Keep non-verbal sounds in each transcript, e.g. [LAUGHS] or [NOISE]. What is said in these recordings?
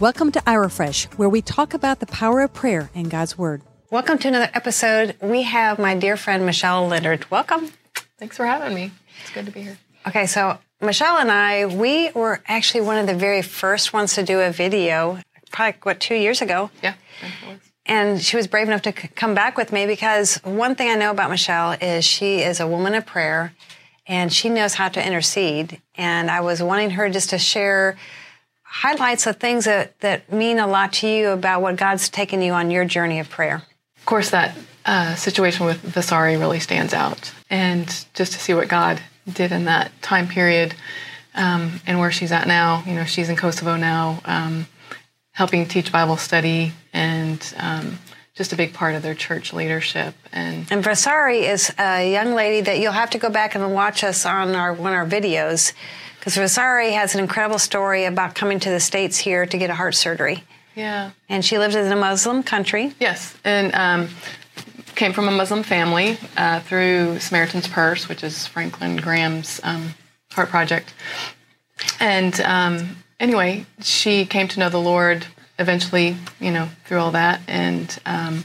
Welcome to iRefresh, where we talk about the power of prayer and God's Word. Welcome to another episode. We have my dear friend Michelle Leonard. Welcome. Thanks for having me. It's good to be here. Okay, so Michelle and I, we were actually one of the very first ones to do a video, probably what two years ago. Yeah. And she was brave enough to c- come back with me because one thing I know about Michelle is she is a woman of prayer and she knows how to intercede. And I was wanting her just to share highlights of things that, that mean a lot to you about what God's taken you on your journey of prayer. Of course, that uh, situation with Vasari really stands out. And just to see what God did in that time period um, and where she's at now, you know, she's in Kosovo now, um, helping teach Bible study and um, just a big part of their church leadership. And, And Vasari is a young lady that you'll have to go back and watch us on our one of our videos because Rosari has an incredible story about coming to the States here to get a heart surgery. yeah. And she lived in a Muslim country. Yes, and um, came from a Muslim family uh, through Samaritan's Purse, which is Franklin Graham's um, heart project. And um, anyway, she came to know the Lord eventually, you know, through all that. And um,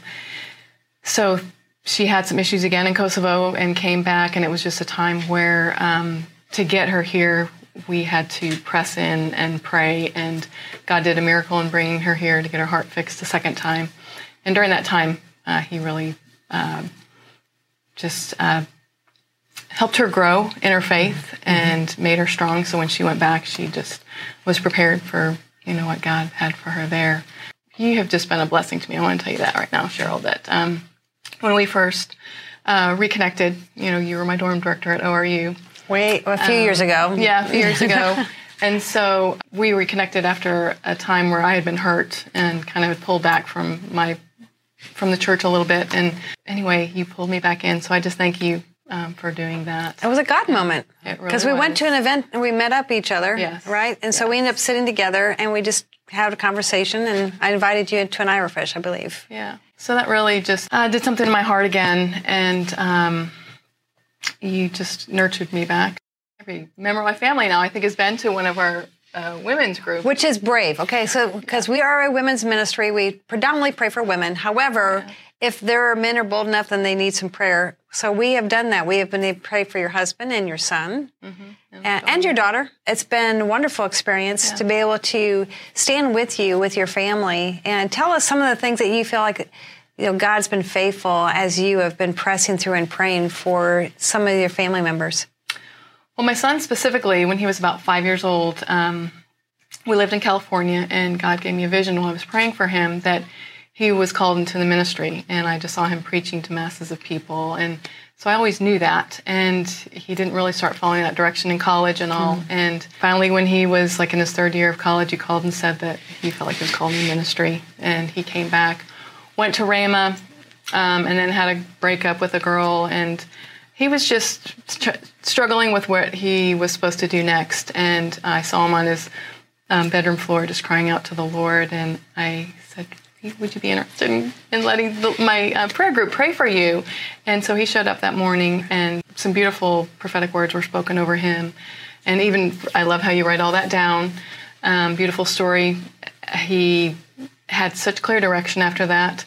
so she had some issues again in Kosovo and came back, and it was just a time where um, to get her here, we had to press in and pray, and God did a miracle in bringing her here to get her heart fixed a second time. And during that time, uh, He really uh, just uh, helped her grow in her faith and made her strong. So when she went back, she just was prepared for you know what God had for her there. You have just been a blessing to me. I want to tell you that right now, Cheryl. That um, when we first uh, reconnected, you know, you were my dorm director at ORU. Wait, a few years ago. Um, Yeah, a few years ago. [LAUGHS] And so we reconnected after a time where I had been hurt and kind of pulled back from my from the church a little bit. And anyway, you pulled me back in. So I just thank you um, for doing that. It was a God moment. It really Because we went to an event and we met up each other, Yes. right? And so we ended up sitting together and we just had a conversation and I invited you to an iRefresh, I believe. Yeah. So that really just uh, did something in my heart again, and um, you just nurtured me back. Every member of my family now, I think, has been to one of our uh, women's group. Which is brave, okay? So, because we are a women's ministry, we predominantly pray for women. However, if there are men are bold enough, then they need some prayer. So we have done that. We have been able to pray for your husband and your son and, and your daughter. It's been a wonderful experience to be able to stand with you, with your family, and tell us some of the things that you feel like you know God's been faithful as you have been pressing through and praying for some of your family members. Well, my son specifically, when he was about five years old, um, we lived in California, and God gave me a vision while I was praying for him that he was called into the ministry, and I just saw him preaching to masses of people, and so I always knew that. And he didn't really start following that direction in college and all. And finally, when he was like in his third year of college, he called and said that he felt like he was called in ministry, and he came back, went to Rhema, um, and then had a breakup with a girl and he was just str- struggling with what he was supposed to do next. And I saw him on his um, bedroom floor just crying out to the Lord. And I said, Would you be interested in, in letting the, my uh, prayer group pray for you? And so he showed up that morning, and some beautiful prophetic words were spoken over him. And even, I love how you write all that down. Um, beautiful story. He had such clear direction after that.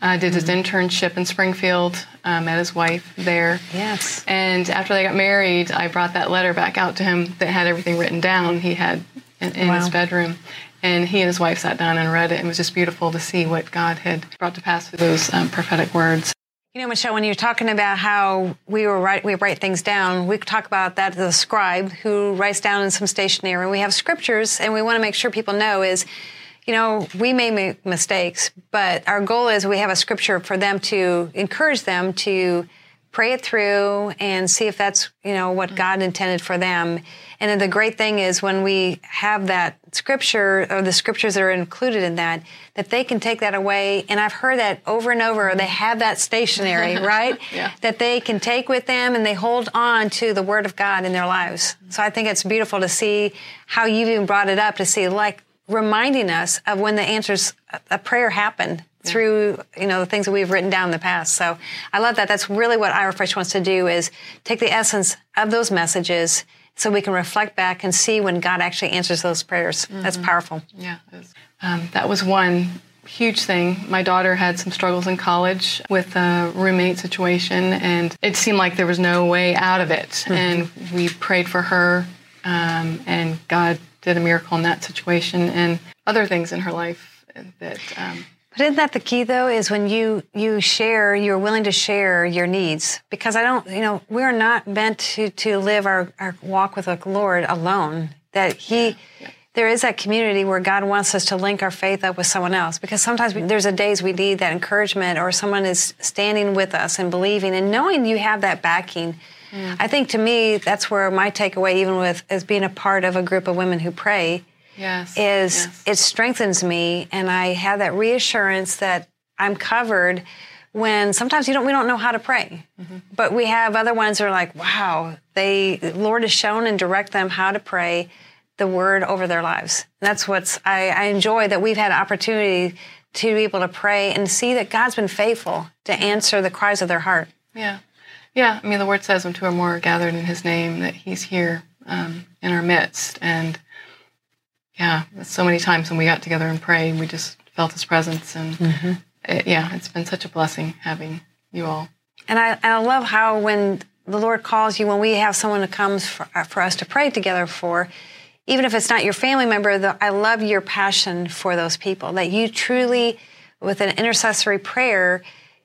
Uh, did his internship in Springfield, uh, met his wife there. Yes. And after they got married, I brought that letter back out to him that had everything written down. He had in, in his bedroom, and he and his wife sat down and read it. And it was just beautiful to see what God had brought to pass through those um, prophetic words. You know, Michelle, when you're talking about how we were write, we write things down, we talk about that as a scribe who writes down in some stationery. And we have scriptures, and we want to make sure people know is, you know, we may make mistakes, but our goal is we have a scripture for them to encourage them to pray it through and see if that's you know what mm. God intended for them. And then the great thing is when we have that scripture or the scriptures that are included in that, that they can take that away. And I've heard that over and over. They have that stationary, [LAUGHS] right? Yeah. That they can take with them and they hold on to the Word of God in their lives. Mm. So I think it's beautiful to see how you've even brought it up to see like reminding us of when the answers a prayer happened through you know the things that we've written down in the past. So I love that. That's really what iRefresh wants to do is take the essence of those messages, so we can reflect back and see when God actually answers those prayers. That's powerful. Yeah, um, that was one huge thing. My daughter had some struggles in college with a roommate situation, and it seemed like there was no way out of it. And we prayed for her, um, and God did a miracle in that situation, and other things in her life that. Um, But isn't that the key though? Is when you you share, you're willing to share your needs because I don't, you know, we're not meant to to live our, our walk with the Lord alone. That He, there is that community where God wants us to link our faith up with someone else because sometimes we, there's a days we need that encouragement or someone is standing with us and believing and knowing you have that backing. I think to me that's where my takeaway, even with as being a part of a group of women who pray, yes, is yes. it strengthens me and I have that reassurance that I'm covered when sometimes you don't we don't know how to pray. Mm-hmm. But we have other ones that are like, wow, they the Lord has shown and direct them how to pray the word over their lives. That's what's I, I enjoy that we've had opportunity to be able to pray and see that God's been faithful to answer the cries of their heart. Yeah. Yeah. I mean, the word says when two or more are gathered in his name, that he's here um, in our midst. And yeah, so many times when we got together and prayed, we just felt his presence. And it, yeah, it's been such a blessing having you all. And I, and I love how when the Lord calls you, when we have someone that comes for, uh, for us to pray together for, even if it's not your family member, the, I love your passion for those people. That you truly, with an intercessory prayer,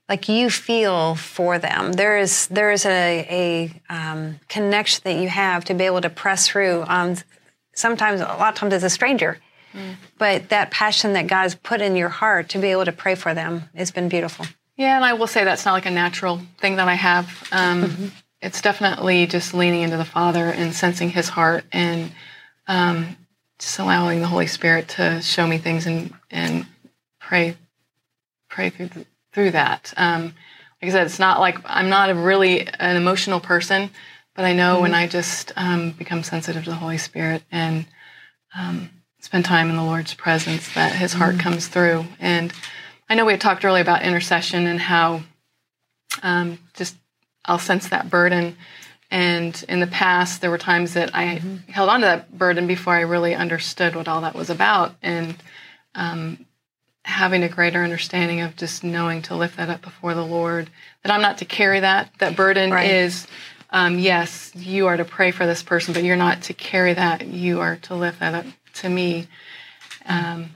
like you feel for them. There is there is a, a um, connection that you have to be able to press through. Sometimes, a lot of times, as a stranger, but that passion that God's put in your heart to be able to pray for them has been beautiful. Yeah, and I will say that's not like a natural thing that I have. Um, It's definitely just leaning into the Father and sensing His heart and um, just allowing the Holy Spirit to show me things and and pray pray through th- through that. Um, like I said, it's not like I'm not a really an emotional person, but I know when I just um, become sensitive to the Holy Spirit and um, spend time in the Lord's presence, that His heart comes through. And I know we had talked earlier about intercession and how um, just I'll sense that burden. And in the past, there were times that I held on to that burden before I really understood what all that was about. And um, having a greater understanding of just knowing to lift that up before the Lord, that I'm not to carry that. That burden Right. is, um, yes, you are to pray for this person, but you're not to carry that. You are to lift that up to me. Um,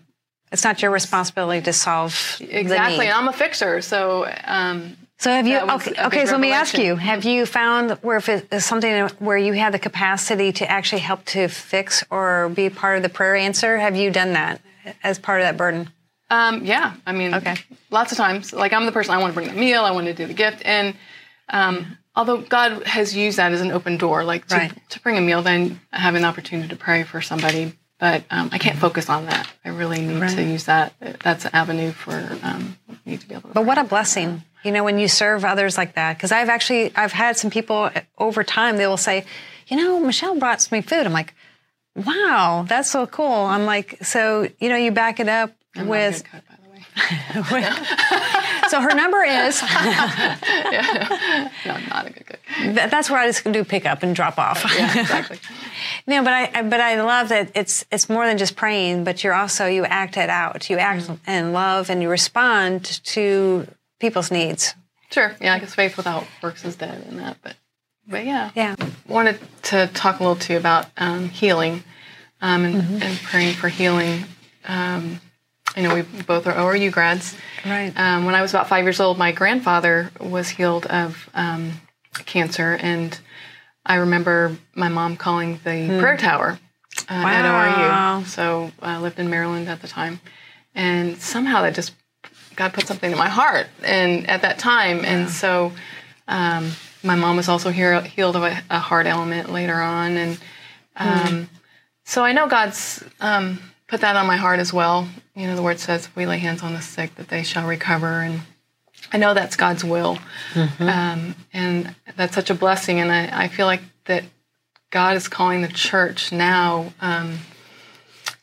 It's not your responsibility to solve exactly. I'm a fixer. So, um, So have you? Okay, okay. So let me ask you: Have you found where if it is something where you have the capacity to actually help to fix or be part of the prayer answer? Have you done that as part of that burden? Um, yeah, I mean, Okay. lots of times. Like I'm the person I want to bring the meal, I want to do the gift, and um, although God has used that as an open door, like to, Right. to bring a meal, then I have an opportunity to pray for somebody. But um, I can't focus on that. I really need to use that. That's an avenue for um, me to be able to. But what a blessing, you know, when you serve others like that. Because I've actually I've had some people over time they will say, you know, Michelle brought me food. I'm like, wow, that's so cool. I'm like, so you know, you back it up I'm with. cook, by the way. [LAUGHS] So her number is. yeah, [LAUGHS] No, I'm not a good cook. that- that's where I just do pick up and drop off. Yeah, exactly. [LAUGHS] No, but I but I love that it's it's more than just praying, but you're also you act it out. You act in love and you respond to people's needs. Sure. Yeah, I guess faith without works is dead in that. But but yeah. Yeah. Wanted to talk a little too about um, healing um, and, Mm-hmm. and praying for healing. Um, I know we both are ORU grads. Right. Um, when I was about five years old, my grandfather was healed of um, cancer, and I remember my mom calling the prayer tower uh, Hmm. Wow. at ORU. So I lived in Maryland at the time, and somehow that just God put something in my heart, and at that time, and so um, my mom was also hear, healed of a, a heart ailment later on, and um, so I know God's um, put that on my heart as well. You know, the word says, "If we lay hands on the sick, that they shall recover," and I know that's God's will, um, and that's such a blessing. And I, I feel like that God is calling the church now um,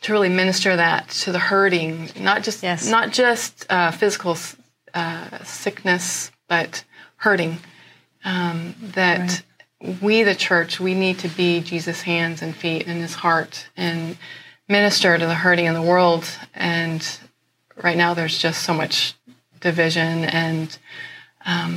to really minister that to the hurting, not just Yes. not just uh, physical uh, sickness, but hurting. Um, that we, the church, we need to be Jesus' hands and feet and his heart and minister to the hurting in the world. And right now, there's just so much division. And um,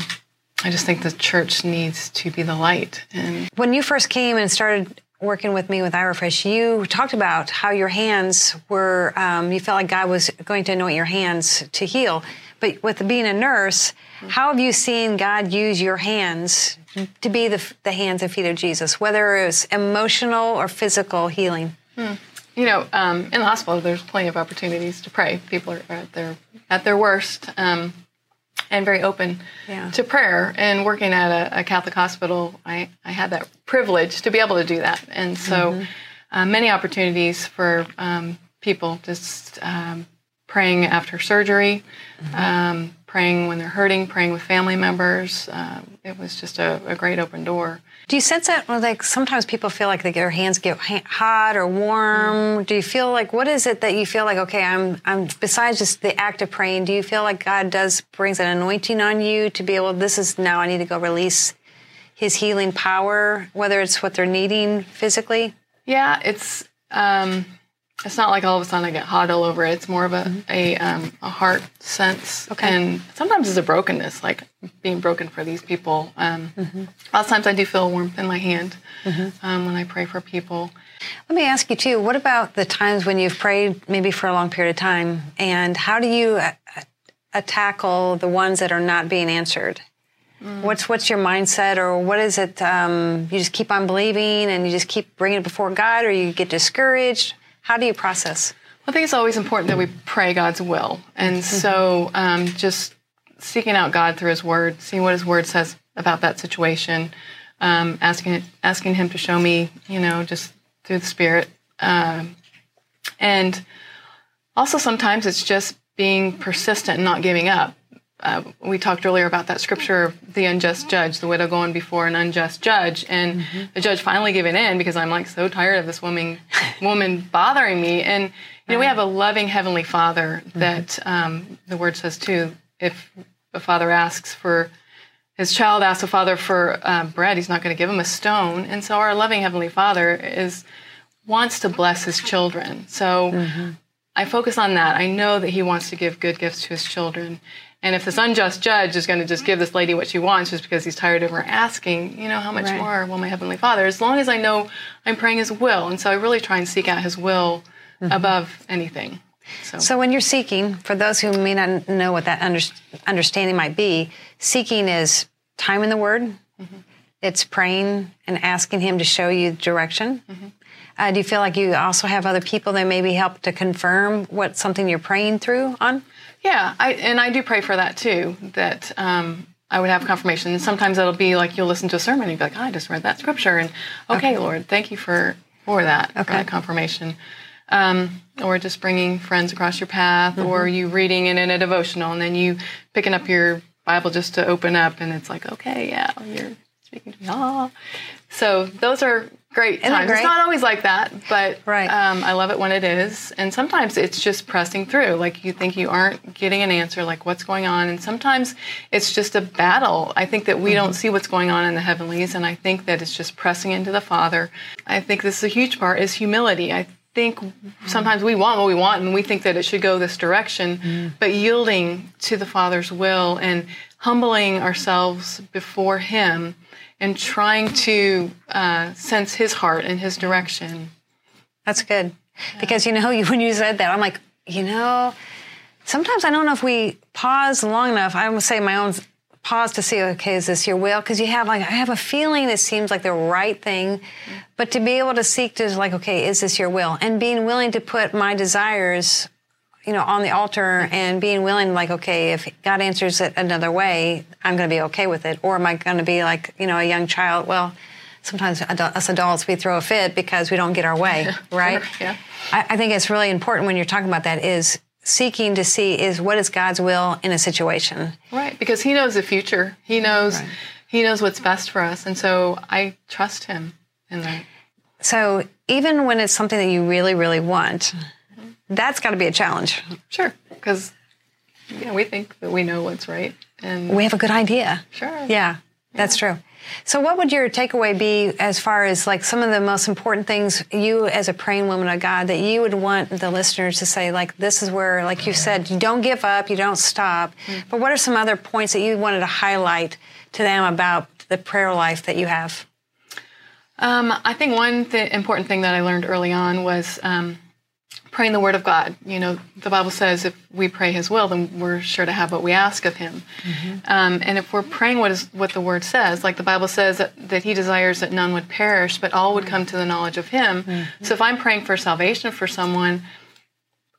I just think the church needs to be the light. And when you first came and started working with me with iRefresh, you talked about how your hands were, um, you felt like God was going to anoint your hands to heal. But with being a nurse, how have you seen God use your hands to be the, the hands and feet of Jesus, whether it was emotional or physical healing? Hmm. You know, um, in the hospital, there's plenty of opportunities to pray. People are at their at their worst. Um, and very open yeah. to prayer. And working at a, a, Catholic hospital, I, I had that privilege to be able to do that. And so mm-hmm. uh, many opportunities for um, people just um, praying after surgery, mm-hmm. Um, praying when they're hurting, praying with family members. Uh, it was just a, a, great open door. Do you sense that? Like sometimes people feel like their hands get hot or warm. Mm-hmm. Do you feel like what is it that you feel like? Okay, I'm. I'm. Besides just the act of praying, do you feel like God does brings an anointing on you to be able? This is now. I need to go release His healing power, whether it's what they're needing physically. Yeah, it's. Um, it's not like all of a sudden I get hot all over it. It's more of a mm-hmm. a, um, a heart sense, okay. and sometimes it's a brokenness, like being broken for these people. Um, mm-hmm. A lot of times I do feel warmth in my hand mm-hmm. um, when I pray for people. Let me ask you too. What about the times when you've prayed maybe for a long period of time, and how do you uh, uh, tackle the ones that are not being answered? Mm. What's what's your mindset, or what is it? Um, you just keep on believing, and you just keep bringing it before God, or you get discouraged. How do you process? I think it's always important that we pray God's will. And mm-hmm. so um, just seeking out God through His Word, seeing what His Word says about that situation, um, asking asking Him to show me, you know, just through the Spirit. Um, and also sometimes it's just being persistent and not giving up uh, we talked earlier about that scripture of the unjust judge, the widow going before an unjust judge, and mm-hmm. the judge finally giving in because I'm like so tired of this woman woman bothering me. And you know, we have a loving heavenly Father mm-hmm. that um, the word says too. If a father asks for his child asks a father for uh, bread, he's not going to give him a stone. And so our loving heavenly Father is wants to bless his children. So. Mm-hmm. I focus on that. I know that he wants to give good gifts to his children. And if this unjust judge is going to just give this lady what she wants just because he's tired of her asking, you know, how much right. more will my Heavenly Father? As long as I know I'm praying His will. And so I really try and seek out His will mm-hmm. above anything. So. so. when you're seeking, for those who may not know what that under, understanding might be, seeking is time in the Word. Mm-hmm. It's praying and asking Him to show you direction. Mm-hmm. Uh, do you feel like you also have other people that maybe help to confirm what something you're praying through on? Yeah, I, and I do pray for that too. That um, I would have confirmation. And sometimes it'll be like you'll listen to a sermon and you'll be like, oh, I just read that scripture, and okay, okay. Lord, thank you for for that okay. for that confirmation. Um, or just bringing friends across your path, mm-hmm. or you reading it in a devotional, and then you picking up your Bible just to open up, and it's like, okay, yeah, you're speaking to me. Ah. So those are great Isn't times. Great? It's not always like that, but right. um, I love it when it is. And sometimes it's just pressing through. Like you think you aren't getting an answer, like what's going on. And sometimes it's just a battle. I think that we mm-hmm. don't see what's going on in the heavenlies, and I think that it's just pressing into the Father. I think this is a huge part is humility. I think sometimes we want what we want and we think that it should go this direction, mm. but yielding to the Father's will and humbling ourselves before Him and trying to uh, sense his heart and his direction. That's good. Yeah. Because, you know, [LAUGHS] when you said that, I'm like, you know, sometimes I don't know if we pause long enough. I would say my own pause to see, okay, is this your will? Because you have like, I have a feeling it seems like the right thing, but to be able to seek to like, okay, is this your will? And being willing to put my desires you know, on the altar and being willing, like, okay, if God answers it another way, I'm going to be okay with it. Or am I going to be like, you know, a young child? Well, sometimes us adults, we throw a fit because we don't get our way, [LAUGHS] right? Sure, yeah. I, I think it's really important when you're talking about that is seeking to see is what is God's will in a situation. Right, because He knows the future. He knows right. He knows what's best for us, and so I trust Him in that. So even when it's something that you really, really want, that's got to be a challenge. Sure, because you know, we think that we know what's right, and we have a good idea. Sure. Yeah, that's true. So, what would your takeaway be as far as like some of the most important things you, as a praying woman of God, that you would want the listeners to say, like, this is where, like you said, you don't give up, you don't stop. Mm-hmm. But what are some other points that you wanted to highlight to them about the prayer life that you have? Um, I think one th- important thing that I learned early on was um, praying the Word of God. You know, the Bible says if we pray His will, then we're sure to have what we ask of Him. Mm-hmm. Um, and if we're praying what is what the Word says, like the Bible says that, that He desires that none would perish, but all would come to the knowledge of Him. Mm-hmm. So if I'm praying for salvation for someone,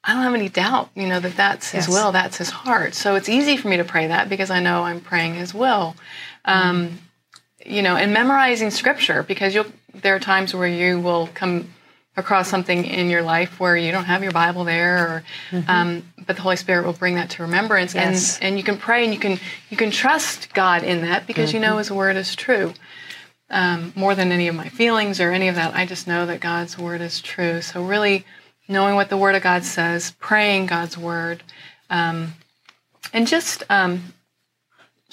I don't have any doubt, you know, that that's His will, that's His heart. So it's easy for me to pray that because I know I'm praying His will. Um, mm-hmm. You know, and memorizing Scripture because you'll there are times where you will come across something in your life where you don't have your Bible there, or, mm-hmm. um, but the Holy Spirit will bring that to remembrance, yes. and and you can pray and you can you can trust God in that because mm-hmm. you know mm-hmm. His Word is true. Um, more than any of my feelings or any of that, I just know that God's Word is true. So really, knowing what the Word of God says, praying God's Word, um, and just um,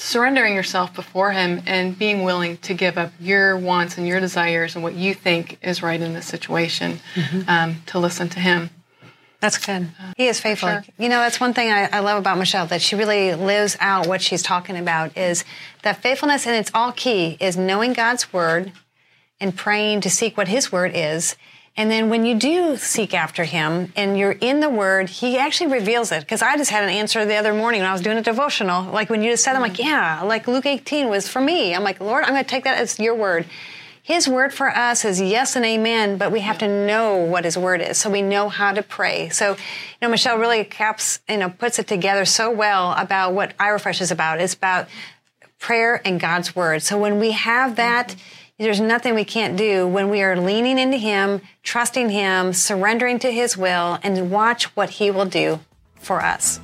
surrendering yourself before Him and being willing to give up your wants and your desires and what you think is right in this situation mm-hmm. um, to listen to Him. That's good. He is faithful. Sure. You know, that's one thing I, I, love about Michelle that she really lives out what she's talking about is that faithfulness, and it's all key, is knowing God's word and praying to seek what His word is and then when you do seek after him and you're in the word, he actually reveals it. Because I just had an answer the other morning when I was doing a devotional. Like when you just said, I'm like, yeah, like Luke 18 was for me. I'm like, Lord, I'm going to take that as your word. His word for us is yes and amen, but we have to know what his word is. So we know how to pray. So, you know, Michelle really caps, you know, puts it together so well about what iRefresh is about. It's about prayer and God's word. So when we have that, mm-hmm there's nothing we can't do when we are leaning into Him, trusting Him, surrendering to His will, and watch what He will do for us.